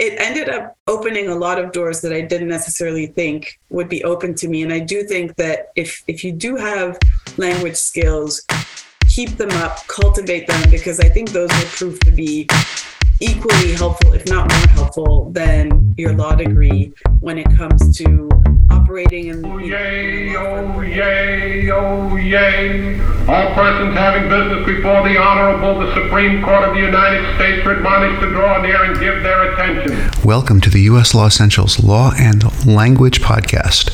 it ended up opening a lot of doors that I didn't necessarily think would be open to me. And I do think that if if you do have language skills, keep them up, cultivate them, because I think those will prove to be equally helpful, if not more helpful, than your law degree when it comes to operating in. Oh yay, oh yay, oh yay. All persons having business before the Honorable, the Supreme Court of the United States are admonished to draw near and give their attention. Welcome to the U.S. Law Essentials Law and Language Podcast,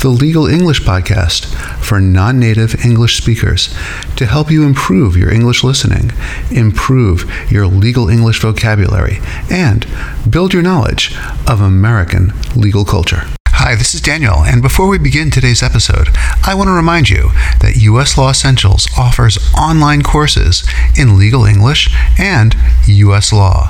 the legal English podcast for non native English speakers to help you improve your English listening, improve your legal English vocabulary, and build your knowledge of American legal culture. Hi, this is Daniel, and before we begin today's episode, I want to remind you that U.S. Law Essentials offers online courses in legal English and U.S. law.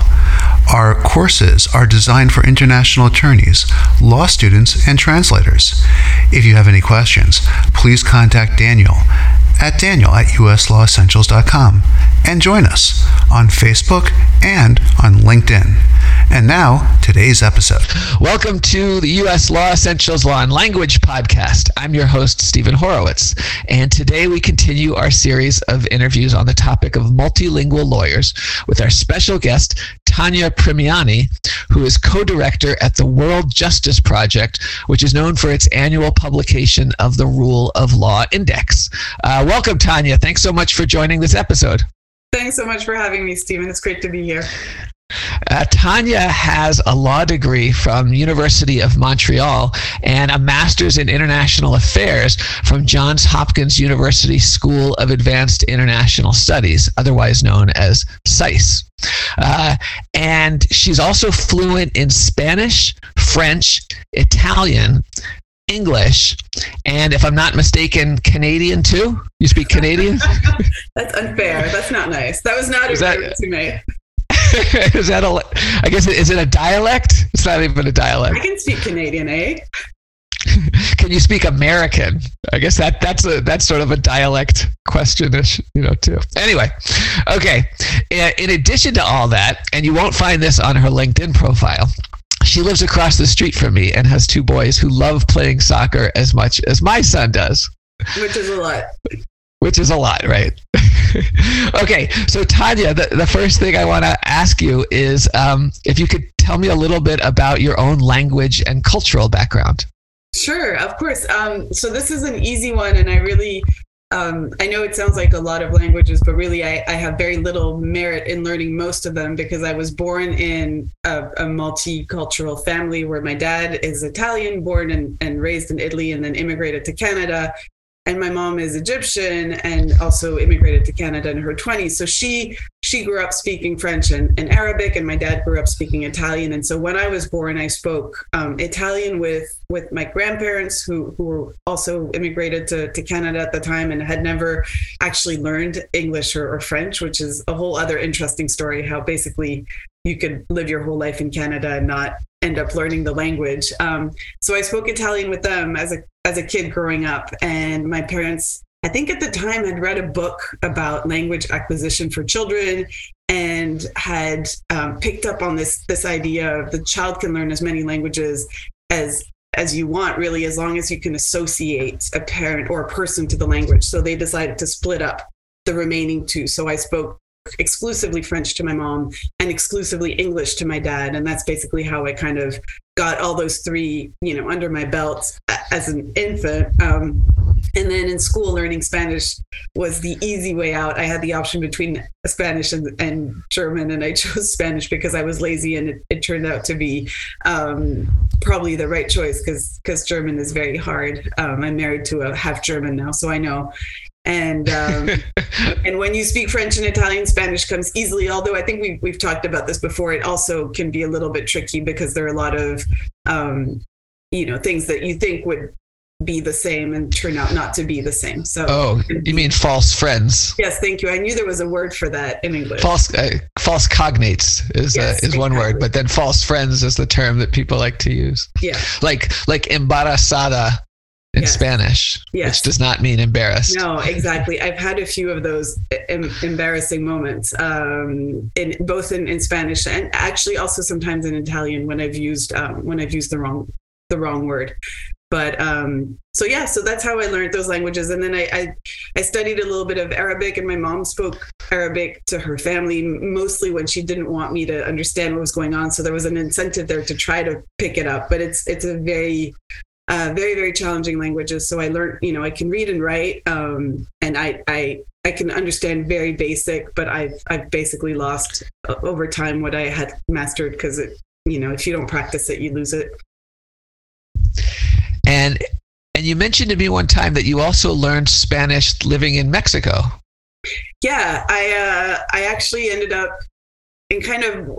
Our courses are designed for international attorneys, law students, and translators. If you have any questions, please contact Daniel at daniel at uslawessentials.com and join us on Facebook and on LinkedIn. And now, today's episode. Welcome to the U.S. Law Essentials Law and Language podcast. I'm your host, Stephen Horowitz. And today we continue our series of interviews on the topic of multilingual lawyers with our special guest, Tanya Primiani, who is co director at the World Justice Project, which is known for its annual publication of the Rule of Law Index. Uh, welcome, Tanya. Thanks so much for joining this episode. Thanks so much for having me, Stephen. It's great to be here. Uh, Tanya has a law degree from University of Montreal and a master's in international affairs from Johns Hopkins University School of Advanced International Studies, otherwise known as SAIS. Uh, and she's also fluent in Spanish, French, Italian, English, and if I'm not mistaken, Canadian too. You speak Canadian? That's unfair. That's not nice. That was not Is a that- to me. is that a? I guess is it a dialect? It's not even a dialect. I can speak Canadian, eh? Can you speak American? I guess that that's a that's sort of a dialect question-ish, you know, too. Anyway, okay. In addition to all that, and you won't find this on her LinkedIn profile. She lives across the street from me and has two boys who love playing soccer as much as my son does, Which is a lot. which is a lot, right? okay, so Tanya, the, the first thing I want to ask you is um, if you could tell me a little bit about your own language and cultural background. Sure, of course. Um, so this is an easy one, and I really, um, I know it sounds like a lot of languages, but really, I, I have very little merit in learning most of them because I was born in a, a multicultural family where my dad is Italian, born and, and raised in Italy, and then immigrated to Canada. And my mom is Egyptian and also immigrated to Canada in her 20s. So she she grew up speaking French and, and Arabic, and my dad grew up speaking Italian. And so when I was born, I spoke um, Italian with with my grandparents, who who were also immigrated to, to Canada at the time and had never actually learned English or, or French, which is a whole other interesting story. How basically you could live your whole life in Canada and not end up learning the language. Um, so I spoke Italian with them as a as a kid growing up, and my parents I think at the time had read a book about language acquisition for children and had um, picked up on this this idea of the child can learn as many languages as as you want really as long as you can associate a parent or a person to the language so they decided to split up the remaining two so i spoke exclusively french to my mom and exclusively english to my dad. And that's basically how i kind of got all those three you know under my belt as an infant. Um, and then in school learning spanish was the easy way out. I had the option between spanish and, and german and i chose spanish because i was lazy and it, it turned out to be um, probably the right choice because because german is very hard. Um, i'm married to a half german now so i know and um, and when you speak French and Italian, Spanish comes easily. Although I think we've we've talked about this before, it also can be a little bit tricky because there are a lot of um, you know things that you think would be the same and turn out not to be the same. So Oh, you mean false friends? yes, thank you. I knew there was a word for that in English. False, uh, false cognates is Yes, uh, is one word, but then false friends is the term that people like to use. Yeah, Like like embarazada in Yes. Spanish, Yes. which does not mean embarrassed. No, exactly. I've had a few of those em- embarrassing moments, um, in both in, in Spanish and actually also sometimes in Italian when I've used um, when I've used the wrong the wrong word. But um, so yeah, so that's how I learned those languages, and then I, I I studied a little bit of Arabic, and my mom spoke Arabic to her family mostly when she didn't want me to understand what was going on. So there was an incentive there to try to pick it up, but it's it's a very uh, very very challenging languages. So I learned, you know, I can read and write, um, and I I I can understand very basic, but I've I've basically lost uh, over time what I had mastered because it, you know, if you don't practice it, you lose it. And and you mentioned to me one time that you also learned Spanish living in Mexico. Yeah, I uh, I actually ended up in kind of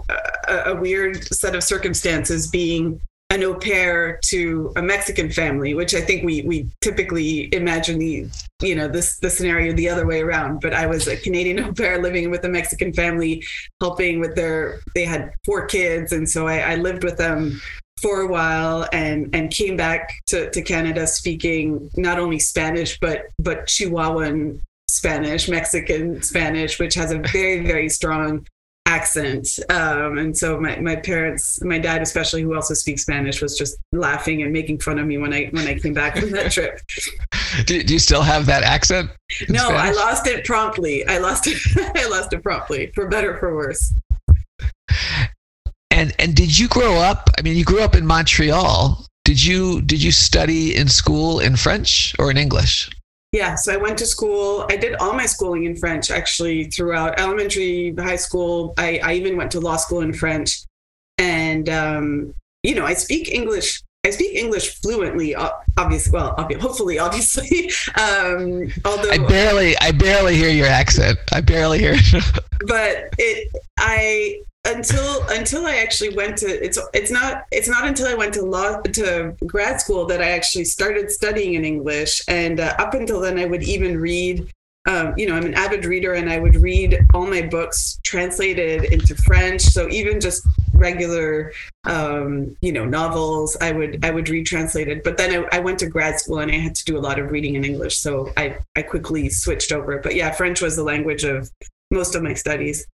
a, a weird set of circumstances being an au pair to a Mexican family, which I think we we typically imagine the you know this the scenario the other way around. But I was a Canadian au pair living with a Mexican family, helping with their they had four kids, and so I, I lived with them for a while and and came back to, to Canada speaking not only Spanish but but Chihuahuan Spanish, Mexican Spanish, which has a very very strong accent. Um, and so my, my parents, my dad especially, who also speaks Spanish, was just laughing and making fun of me when I when I came back from that trip. Do, do you still have that accent? No, I lost it promptly. I lost it. I lost it promptly, for better for worse. And and did you grow up? I mean, you grew up in Montreal. Did you did you study in school in French or in English? Yeah, so I went to school. I did all my schooling in French actually throughout elementary, high school. I, I even went to law school in French. And, um, you know, I speak English. I speak English fluently, obviously. Well, obvi- hopefully, obviously. Um, although, I barely I barely hear your accent. I barely hear. it. but it, I until until I actually went to it's it's not it's not until I went to law to grad school that I actually started studying in English. And uh, up until then I would even read um, you know I'm an avid reader and I would read all my books translated into French. So even just regular um, you know novels I would I would read translated. But then I, I went to grad school and I had to do a lot of reading in English. So I I quickly switched over. But yeah French was the language of most of my studies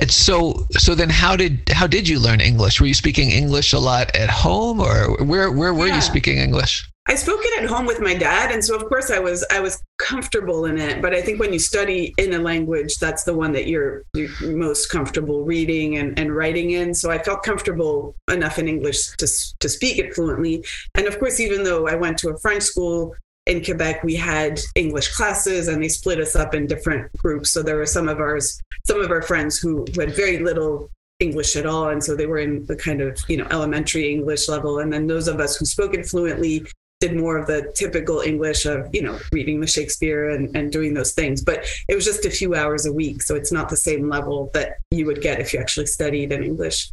And so so then how did how did you learn English? Were you speaking English a lot at home or where where were Yeah. you speaking English? I spoke it at home with my dad, and so of course I was I was comfortable in it. But I think when you study in a language, that's the one that you're, you're most comfortable reading and, and writing in. So I felt comfortable enough in English to to speak it fluently. And of course, even though I went to a French school in Quebec, we had English classes, and they split us up in different groups. So there were some of ours, some of our friends who, had very little English at all, and so they were in the kind of you know elementary English level. And then those of us who spoke it fluently did more of the typical English of, you know, reading the Shakespeare and, and doing those things. But it was just a few hours a week. So it's not the same level that you would get if you actually studied in English.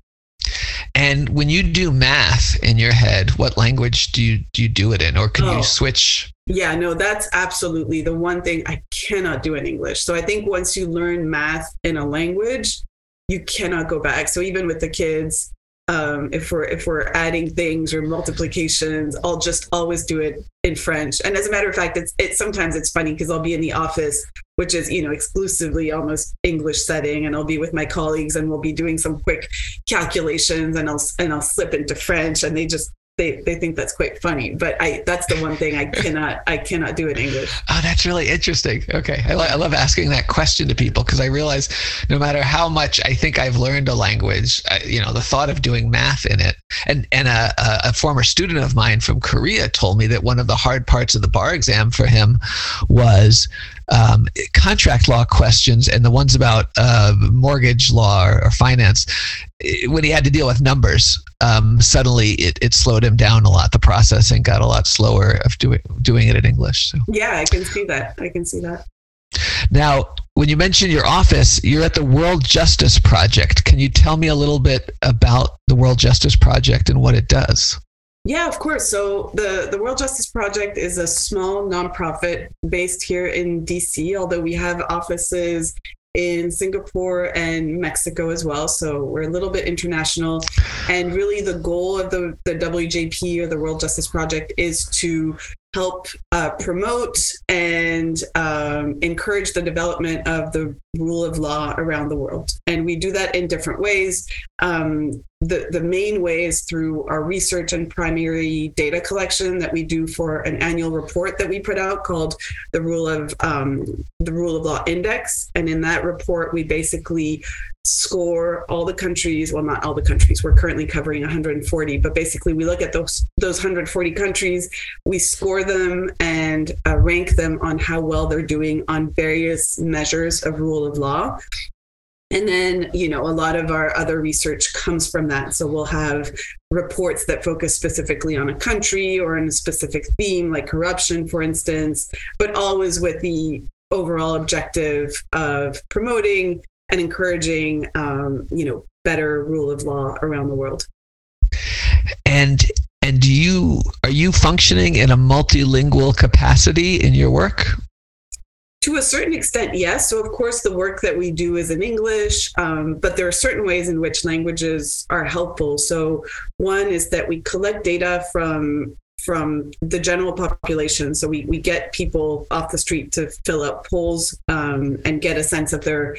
And when you do math in your head, what language do you do you do it in, or can Oh. you switch? Yeah, no, that's absolutely the one thing I cannot do in English. So I think once you learn math in a language, you cannot go back. So even with the kids, um, if we're if we're adding things or multiplications, I'll just always do it in French. And as a matter of fact, it's it's sometimes it's funny because I'll be in the office, which is you know exclusively almost English setting, and I'll be with my colleagues and we'll be doing some quick calculations, and I'll and I'll slip into French, and they just they, they think that's quite funny, but I that's the one thing I cannot I cannot do in English. Oh, that's really interesting. Okay, I, I love asking that question to people because I realize no matter how much I think I've learned a language, I, you know, the thought of doing math in it, and and a, a, a former student of mine from Korea told me that one of the hard parts of the bar exam for him was um, contract law questions and the ones about uh, mortgage law or, or finance. When he had to deal with numbers, um, suddenly it, it slowed him down a lot. The processing got a lot slower of doing doing it in English. So. Yeah, I can see that. I can see that. Now, when you mention your office, you're at the World Justice Project. Can you tell me a little bit about the World Justice Project and what it does? Yeah, of course. So the the World Justice Project is a small nonprofit based here in DC, although we have offices in Singapore and Mexico as well. So we're a little bit international. And really, the goal of the, the WJP or the World Justice Project is to help uh, promote and um, encourage the development of the rule of law around the world. And we do that in different ways. Um, the, the main way is through our research and primary data collection that we do for an annual report that we put out called the rule of um, the rule of law index and in that report we basically score all the countries well not all the countries we're currently covering 140 but basically we look at those those 140 countries we score them and uh, rank them on how well they're doing on various measures of rule of law and then, you know, a lot of our other research comes from that. So we'll have reports that focus specifically on a country or on a specific theme, like corruption, for instance, but always with the overall objective of promoting and encouraging, um, you know, better rule of law around the world. And and do you are you functioning in a multilingual capacity in your work? To a certain extent, yes. So, of course, the work that we do is in English, um, but there are certain ways in which languages are helpful. So, one is that we collect data from from the general population. So we, we get people off the street to fill up polls um, and get a sense of their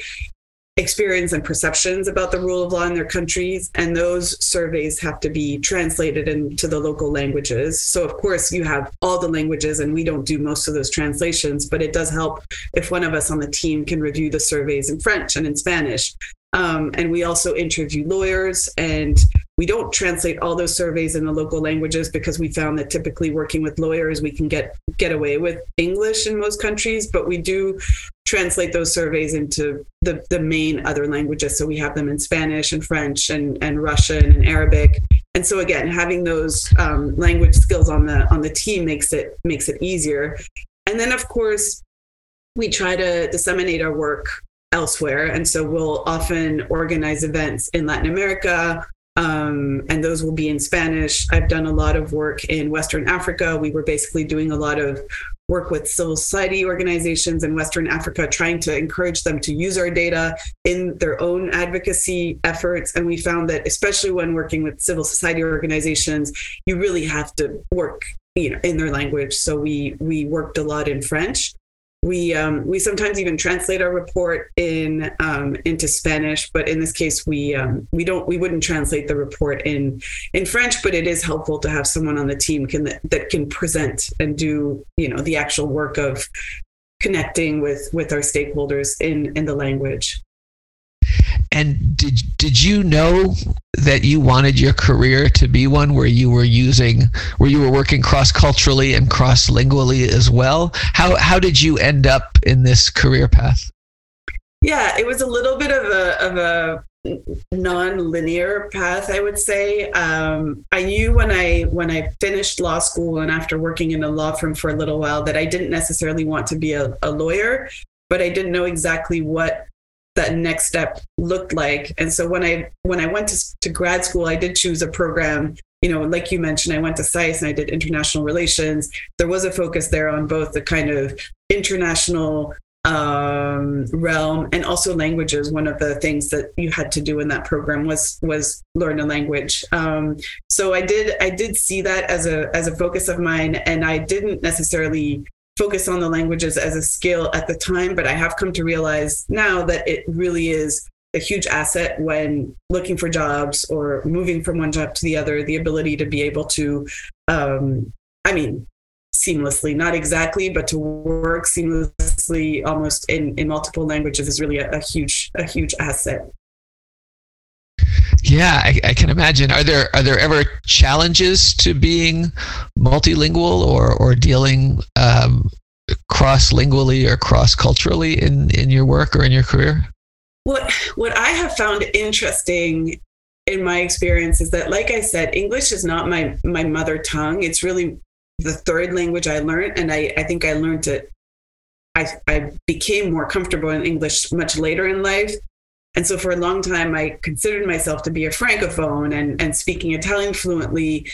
experience and perceptions about the rule of law in their countries. And those surveys have to be translated into the local languages. So, of course, you have all the languages, and we don't do most of those translations, but it does help if one of us on the team can review the surveys in French and in Spanish. Um, and we also interview lawyers and we don't translate all those surveys in the local languages because we found that typically working with lawyers we can get get away with English in most countries, but we do translate those surveys into the, the main other languages. So we have them in Spanish and French and, and Russian and Arabic. And so again, having those um, language skills on the on the team makes it makes it easier. And then of course, we try to disseminate our work elsewhere. And so we'll often organize events in Latin America um, and those will be in Spanish. I've done a lot of work in Western Africa. We were basically doing a lot of work with civil society organizations in Western Africa, trying to encourage them to use our data in their own advocacy efforts. And we found that, especially when working with civil society organizations, you really have to work you know in their language so we we worked a lot in french we um, we sometimes even translate our report in um, into Spanish, but in this case, we um, we don't we wouldn't translate the report in in French. But it is helpful to have someone on the team can that can present and do you know the actual work of connecting with with our stakeholders in in the language. And did did you know that you wanted your career to be one where you were using where you were working cross culturally and cross lingually as well? How how did you end up in this career path? Yeah, it was a little bit of a of a non-linear path i would say um, i knew when i when i finished law school and after working in a law firm for a little while that i didn't necessarily want to be a, a lawyer but i didn't know exactly what that next step looked like. And so when I when I went to, to grad school, I did choose a program. You know, like you mentioned, I went to SAIS and I did international relations. There was a focus there on both the kind of international um, realm and also languages. One of the things that you had to do in that program was was learn a language. Um, so I did I did see that as a as a focus of mine, and I didn't necessarily focus on the languages as a skill at the time, but I have come to realize now that it really is a huge asset when looking for jobs or moving from one job to the other. The ability to be able to, um, I mean, seamlessly, not exactly, but to work seamlessly almost in, in multiple languages is really a, a huge, a huge asset. Yeah, I, I, can imagine. Are there are there ever challenges to being multilingual or or dealing um, cross lingually or cross culturally in in your work or in your career? What what I have found interesting in my experience is that, like I said, English is not my my mother tongue. It's really the third language I learned, and I I think I learned it. I, I became more comfortable in English much later in life and so for a long time, I considered myself to be a francophone and, and speaking Italian fluently.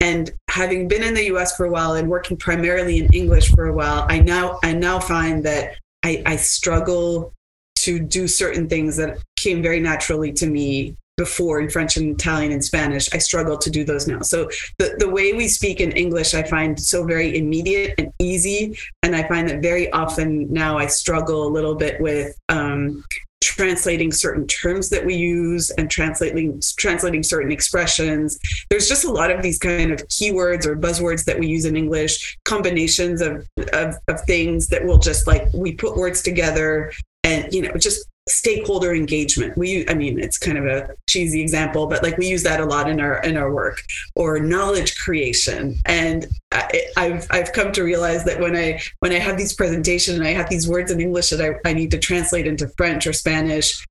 And having been in the US for a while and working primarily in English for a while, I now I now find that I, I struggle to do certain things that came very naturally to me before in French and Italian and Spanish. I struggle to do those now. So the, the way we speak in English, I find so very immediate and easy. And I find that very often now I struggle a little bit with um, translating certain terms that we use and translating translating certain expressions. There's just a lot of these kind of keywords or buzzwords that we use in english combinations of, of, of things that will just like we put words together and you know just stakeholder engagement. We i mean it's kind of a cheesy example but like we use that a lot in our in our work or knowledge creation. And I, have i've come to realize that when i when i have these presentations and i have these words in english that i, I need to translate into french or spanish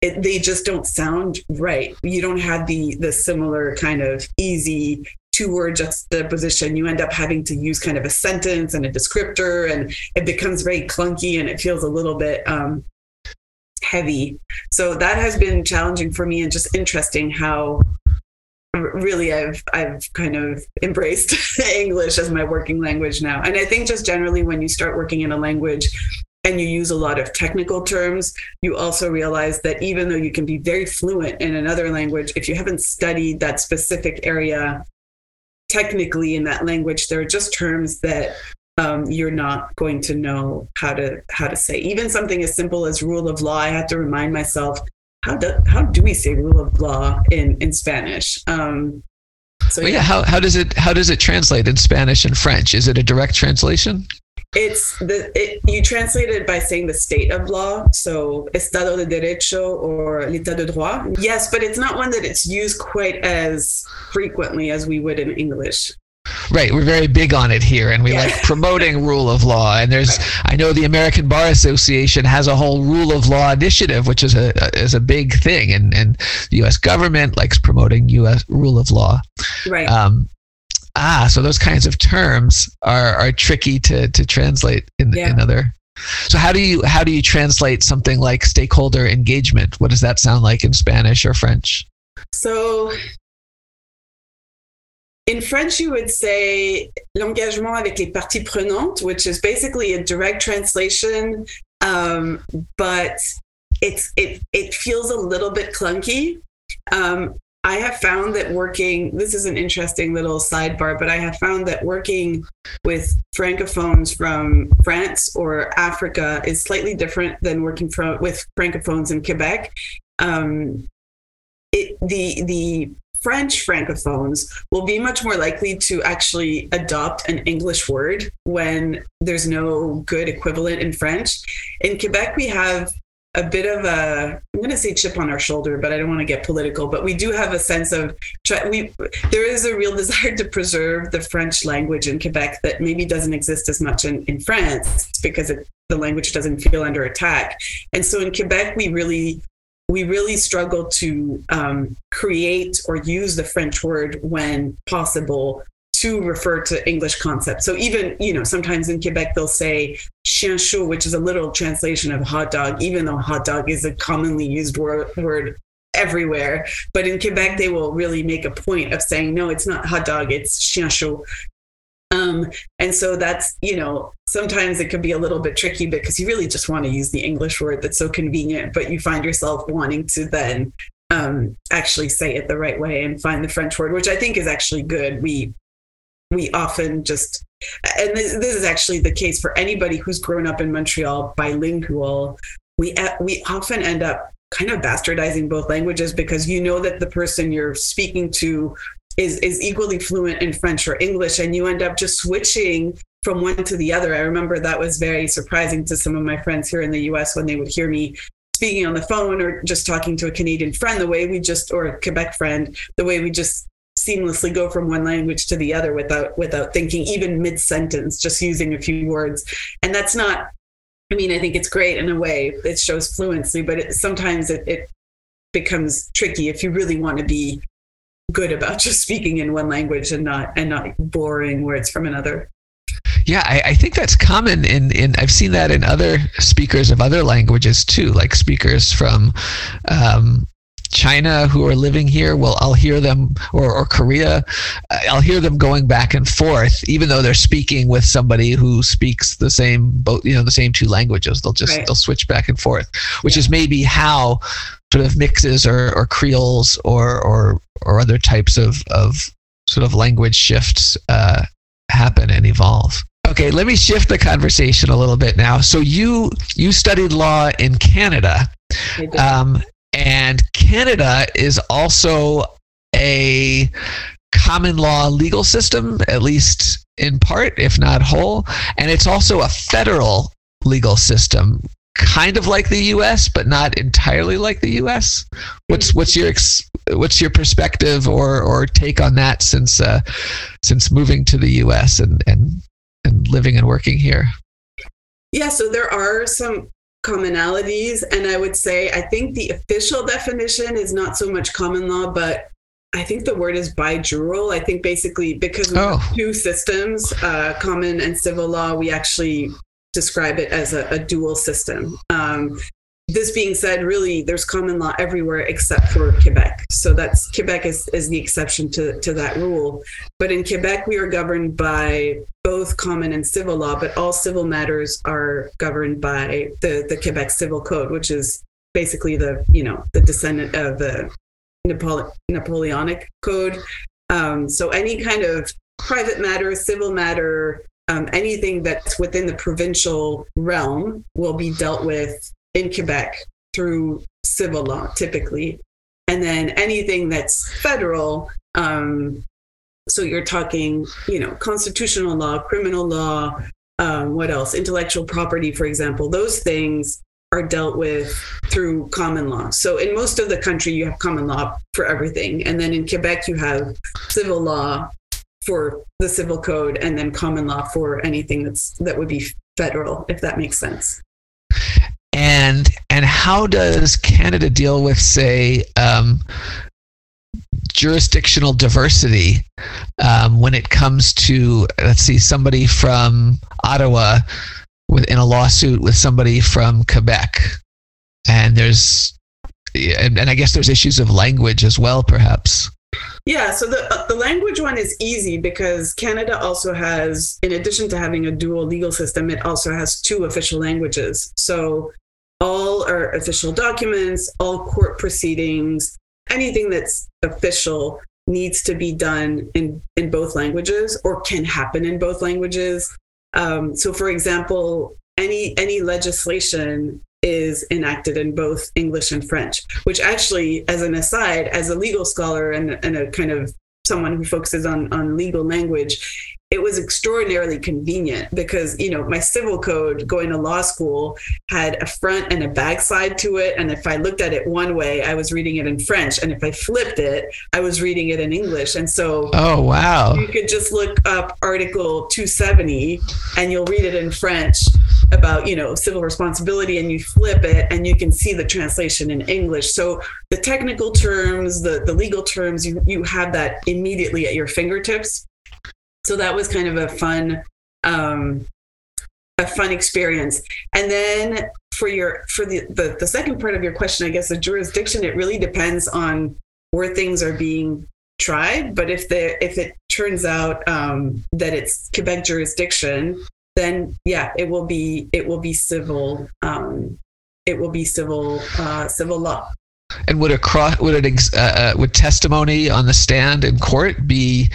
it, they just don't sound right. You don't have the the similar kind of easy two word juxtaposition, you end up having to use kind of a sentence and a descriptor, and it becomes very clunky and it feels a little bit um, heavy. So that has been challenging for me and just interesting how really I've I've kind of embraced English as my working language now. And I think just generally when you start working in a language and you use a lot of technical terms, you also realize that even though you can be very fluent in another language, if you haven't studied that specific area technically in that language, there are just terms that um, you're not going to know how to how to say. Even something as simple as rule of law, I have to remind myself how do how do we say rule of law in in Spanish? Um, so well, yeah, how how does it how does it translate in Spanish and French? Is it a direct translation? It's the it, you translate it by saying the state of law, so Estado de Derecho or l'État de droit. Yes, but it's not one that it's used quite as frequently as we would in English. Right, we're very big on it here, and we yeah. like promoting rule of law. And there's, I know the American Bar Association has a whole rule of law initiative, which is a is a big thing, and and the U.S. government likes promoting U.S. rule of law. Right. Um, ah, so those kinds of terms are are tricky to to translate in yeah. in other. So how do you how do you translate something like stakeholder engagement? What does that sound like in Spanish or French? So in French, you would say l'engagement avec les parties prenantes, which is basically a direct translation, um, but it's it it feels a little bit clunky. Um, I have found that working, this is an interesting little sidebar, but I have found that working with francophones from France or Africa is slightly different than working from, with francophones in Quebec. Um, it, the the French francophones will be much more likely to actually adopt an English word when there's no good equivalent in French. In Quebec, we have a bit of a i'm going to say chip on our shoulder but i don't want to get political but we do have a sense of we there is a real desire to preserve the french language in quebec that maybe doesn't exist as much in, in france because it, the language doesn't feel under attack and so in quebec we really we really struggle to um, create or use the French word when possible to refer to English concepts. So even, you know, sometimes in Quebec they'll say chien chaud, which is a literal translation of hot dog, even though hot dog is a commonly used word, word everywhere. But in Quebec, they will really make a point of saying, no, it's not hot dog, it's chien chaud. Um, and so that's, you know, sometimes it can be a little bit tricky because you really just want to use the English word that's so convenient, but you find yourself wanting to then um, actually say it the right way and find the French word, which I think is actually good. We we often just and this, this is actually the case for anybody who's grown up in Montreal bilingual. We we often end up kind of bastardizing both languages because you know that the person you're speaking to is is equally fluent in French or English, and you end up just switching from one to the other. I remember that was very surprising to some of my friends here in the U.S. when they would hear me speaking on the phone or just talking to a Canadian friend. The way we just or a Quebec friend, the way we just seamlessly go from one language to the other without without thinking even mid sentence just using a few words and that's not i mean i think it's great in a way it shows fluency but it, sometimes it, it becomes tricky if you really want to be good about just speaking in one language and not and not borrowing words from another. Yeah, I, I, think that's common in, in I've seen that in other speakers of other languages too, like speakers from um, China who are living here, well, I'll hear them, or, or Korea, uh, I'll hear them going back and forth, even though they're speaking with somebody who speaks the same, both, you know, the same two languages. They'll just, right. they'll switch back and forth, which yeah. is maybe how sort of mixes or, or creoles or, or, or other types of, of sort of language shifts uh, happen and evolve. Okay, let me shift the conversation a little bit now. So you you studied law in Canada, um, and Canada is also a common law legal system, at least in part, if not whole, and it's also a federal legal system, kind of like the U.S., but not entirely like the U.S. What's what's your what's your perspective or or take on that since uh, since moving to the U.S. and and and living and working here? Yeah, so there are some commonalities. And I would say, I think the official definition is not so much common law, but I think the word is bijural. I think basically because we oh. have two systems, uh, common and civil law, we actually describe it as a, a dual system. Um, this being said, really, there's common law everywhere except for Quebec. So that's Quebec is, is the exception to, to that rule. But in Quebec, we are governed by both common and civil law, but all civil matters are governed by the, the Quebec Civil Code, which is basically the, you know, the descendant of the Napole- Napoleonic Code. Um, so any kind of private matter, civil matter, um, anything that's within the provincial realm will be dealt with in Quebec through civil law typically. And then anything that's federal, um, so you're talking, you know, constitutional law, criminal law, um, what else? Intellectual property, for example, those things are dealt with through common law. So in most of the country, you have common law for everything. And then in Quebec, you have civil law for the civil code and then common law for anything that's that would be federal, if that makes sense. And and how does Canada deal with say um, jurisdictional diversity um, when it comes to let's see somebody from Ottawa with, in a lawsuit with somebody from Quebec? And there's and, and I guess there's issues of language as well perhaps yeah, so the uh, the language one is easy because Canada also has, in addition to having a dual legal system, it also has two official languages. So all our official documents, all court proceedings, anything that's official needs to be done in, in both languages or can happen in both languages. Um, so, for example, any any legislation is enacted in both English and French, which actually, as an aside, as a legal scholar and, and a kind of someone who focuses on, on legal language, it was extraordinarily convenient because you know my civil code going to law school had a front and a back side to it. And if i looked at it one way i was reading it in french. And if i flipped it i was reading it in english. And so oh wow. you could just look up article 270 and you'll read it in french about you know civil responsibility and you flip it and you can see the translation in english. So the technical terms the the legal terms you you have that immediately at your fingertips so that was kind of a fun um, a fun experience. And then for your for the, the the second part of your question i guess the jurisdiction it really depends on where things are being tried. But if the if it turns out um, that it's quebec jurisdiction then yeah it will be it will be civil um, it will be civil uh, civil law. And would a cross would it uh, uh, would testimony on the stand in court be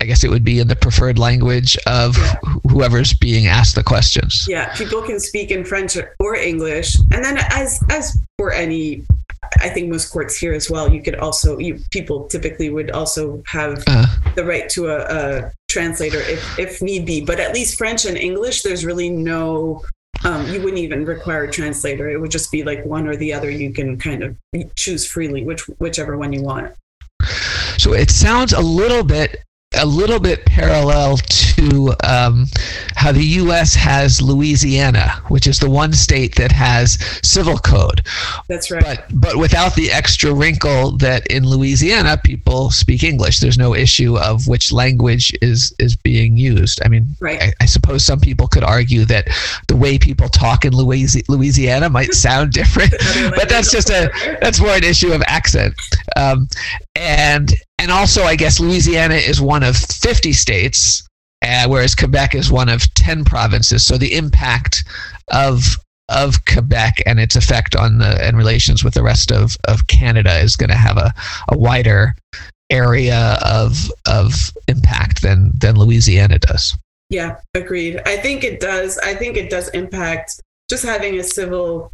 I guess it would be in the preferred language of yeah. whoever's being asked the questions. Yeah, people can speak in French or English, and then as as for any, I think most courts here as well, you could also you people typically would also have uh, the right to a, a translator if if need be. But at least French and English, there's really no um, you wouldn't even require a translator. It would just be like one or the other. You can kind of choose freely which whichever one you want. So it sounds a little bit a little bit parallel to um, how the U.S. has Louisiana, which is the one state that has civil code. That's right. But but without the extra wrinkle that in Louisiana people speak English. There's no issue of which language is is being used. I mean, Right. I, I suppose some people could argue that the way people talk in Louisi- Louisiana might sound different, but that's just a that's more an issue of accent. Um, and and also, I guess Louisiana is one of 50 states, uh, whereas Quebec is one of 10 provinces. So the impact of of Quebec and its effect on the and relations with the rest of, of Canada is going to have a, a wider area of of impact than than Louisiana does. Yeah, agreed. I think it does. I think it does impact just having a civil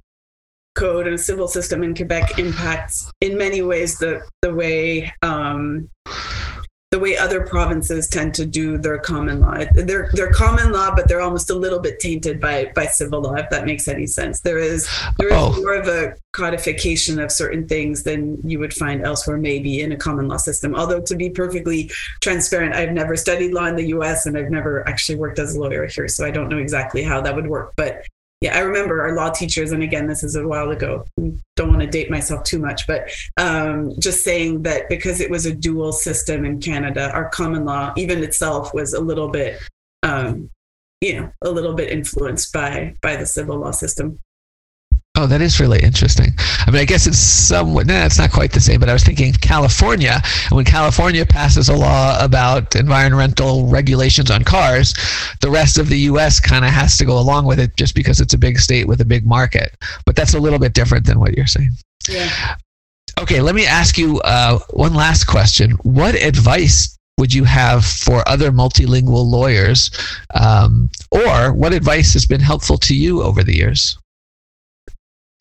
code and a civil system in Quebec impacts in many ways the the way um, the way other provinces tend to do their common law. They're they're common law, but they're almost a little bit tainted by by civil law, if that makes any sense. There is there is Oh. more of a codification of certain things than you would find elsewhere, maybe in a common law system. Although to be perfectly transparent, I've never studied law in the U.S. and I've never actually worked as a lawyer here, so I don't know exactly how that would work. But yeah, I remember our law teachers, and again, this is a while ago. Don't want to date myself too much, but um, just saying that because it was a dual system in Canada, our common law, even itself, was a little bit, um, you know, a little bit influenced by by the civil law system. Oh, that is really interesting. I mean, I guess it's somewhat, nah, it's not quite the same, but I was thinking California, and when California passes a law about environmental regulations on cars, the rest of the U.S. kind of has to go along with it just because it's a big state with a big market. But that's a little bit different than what you're saying. Yeah. Okay, let me ask you uh, one last question. What advice would you have for other multilingual lawyers, um, or what advice has been helpful to you over the years?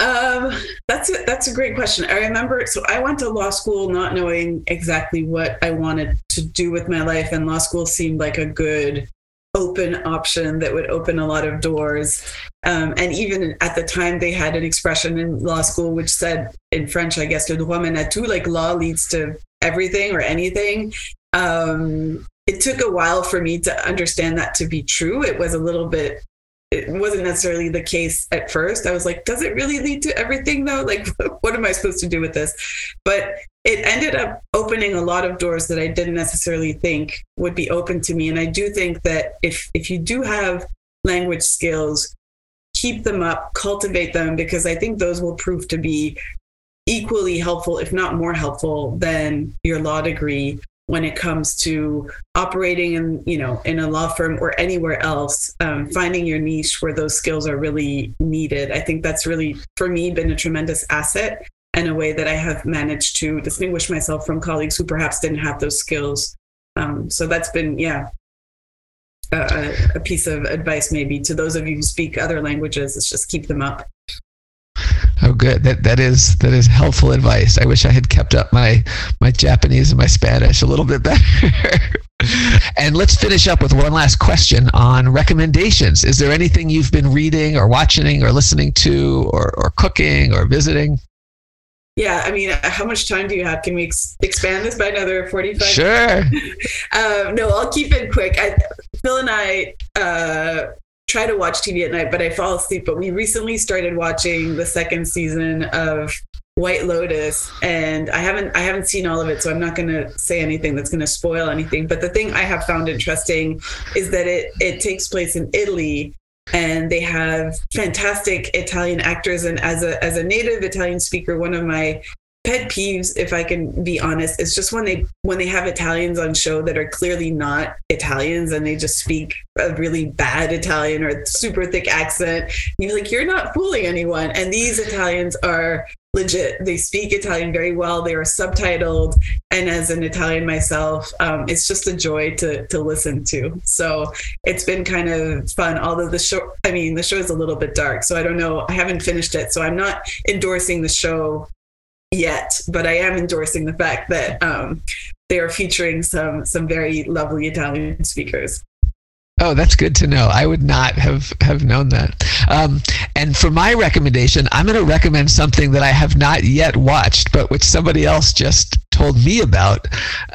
Um, that's a, that's a great question. I remember, so I went to law school not knowing exactly what I wanted to do with my life, and law school seemed like a good open option that would open a lot of doors. Um, and even at the time, they had an expression in law school which said, in French, I guess, le droit mène à tout, like law leads to everything or anything. Um, it took a while for me to understand that to be true. It was a little bit it wasn't necessarily the case at first. I was like, does it really lead to everything though? Like, what am I supposed to do with this? But it ended up opening a lot of doors that I didn't necessarily think would be open to me. And I do think that if if you do have language skills, keep them up, cultivate them, because I think those will prove to be equally helpful, if not more helpful, than your law degree when it comes to operating in you know in a law firm or anywhere else um, finding your niche where those skills are really needed. I think that's really for me been a tremendous asset and a way that i have managed to distinguish myself from colleagues who perhaps didn't have those skills. Um, so that's been yeah a, a piece of advice maybe to those of you who speak other languages is just keep them up Oh, good. That that is that is helpful advice. I wish I had kept up my my Japanese and my Spanish a little bit better. and let's finish up with one last question on recommendations. Is there anything you've been reading or watching or listening to or or cooking or visiting? yeah i mean how much time do you have can we ex- expand this by another 45 Sure. um, no, I'll keep it quick. I, Phil and I uh, try to watch TV at night, but I fall asleep. But we recently started watching the second season of White Lotus, and I haven't I haven't seen all of it, so I'm not going to say anything that's going to spoil anything. But the thing I have found interesting is that it it takes place in Italy. And they have fantastic Italian actors, and as a as a native Italian speaker, one of my pet peeves if i can be honest is just when they when they have italians on show that are clearly not italians and they just speak a really bad italian or super thick accent and you're like you're not fooling anyone. And these italians are legit. They speak italian very well. They are subtitled. And as an italian myself um, it's just a joy to to listen to. So it's been kind of fun although the show i mean the show is a little bit dark. So i don't know. I haven't finished it. So i'm not endorsing the show yet, but I am endorsing the fact that um, they are featuring some some very lovely Italian speakers. Oh, that's good to know. I would not have have known that. Um, and for my recommendation, I'm going to recommend something that I have not yet watched, but which somebody else just told me about.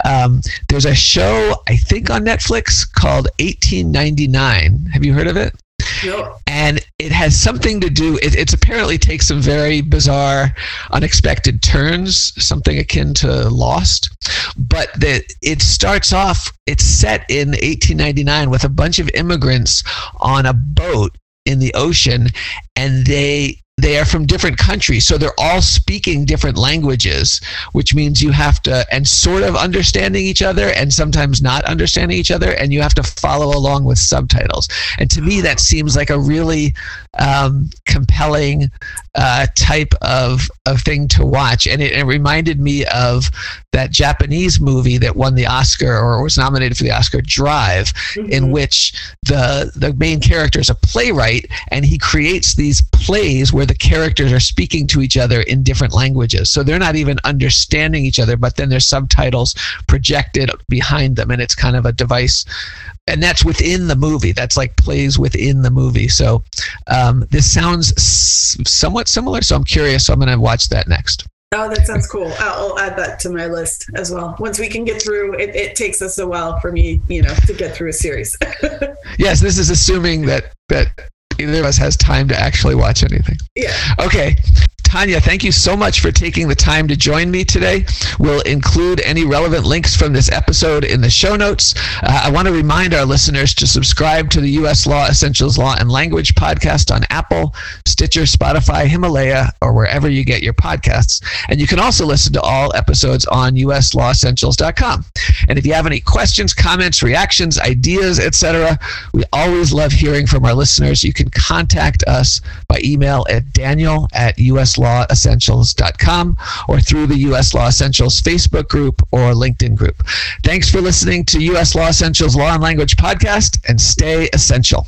Um, there's a show, I think, on Netflix called 1899. Have you heard of it? And it has something to do, it, it's apparently takes some very bizarre, unexpected turns, something akin to Lost. But the, it starts off, it's set in 1899 with a bunch of immigrants on a boat in the ocean, and they they are from different countries so they're all speaking different languages which means you have to and sort of understanding each other and sometimes not understanding each other and you have to follow along with subtitles and to me that seems like a really um, compelling uh, type of, of thing to watch and it, it reminded me of that japanese movie that won the oscar or was nominated for the oscar drive Mm-hmm. in which the the main character is a playwright and he creates these plays where the characters are speaking to each other in different languages. So they're not even understanding each other but then there's subtitles projected behind them and it's kind of a device. And that's within the movie. That's like plays within the movie. So um, this sounds s- somewhat similar. So i'm curious. So i'm going to watch that next. Oh, that sounds cool. I'll, I'll add that to my list as well. Once we can get through, it, it takes us a while for me, you know, to get through a series. yes this is assuming that that either of us has time to actually watch anything yeah. Okay. Tanya, thank you so much for taking the time to join me today. We'll include any relevant links from this episode in the show notes. Uh, I want to remind our listeners to subscribe to the U.S. Law Essentials Law and Language podcast on Apple, Stitcher, Spotify, Himalaya, or wherever you get your podcasts. And you can also listen to all episodes on uslawessentials.com. And if you have any questions, comments, reactions, ideas, etc., we always love hearing from our listeners. You can contact us by email at daniel at uslawessentials.com or through the US Law Essentials Facebook group or LinkedIn group. Thanks for listening to US Law Essentials Law and Language podcast and stay essential.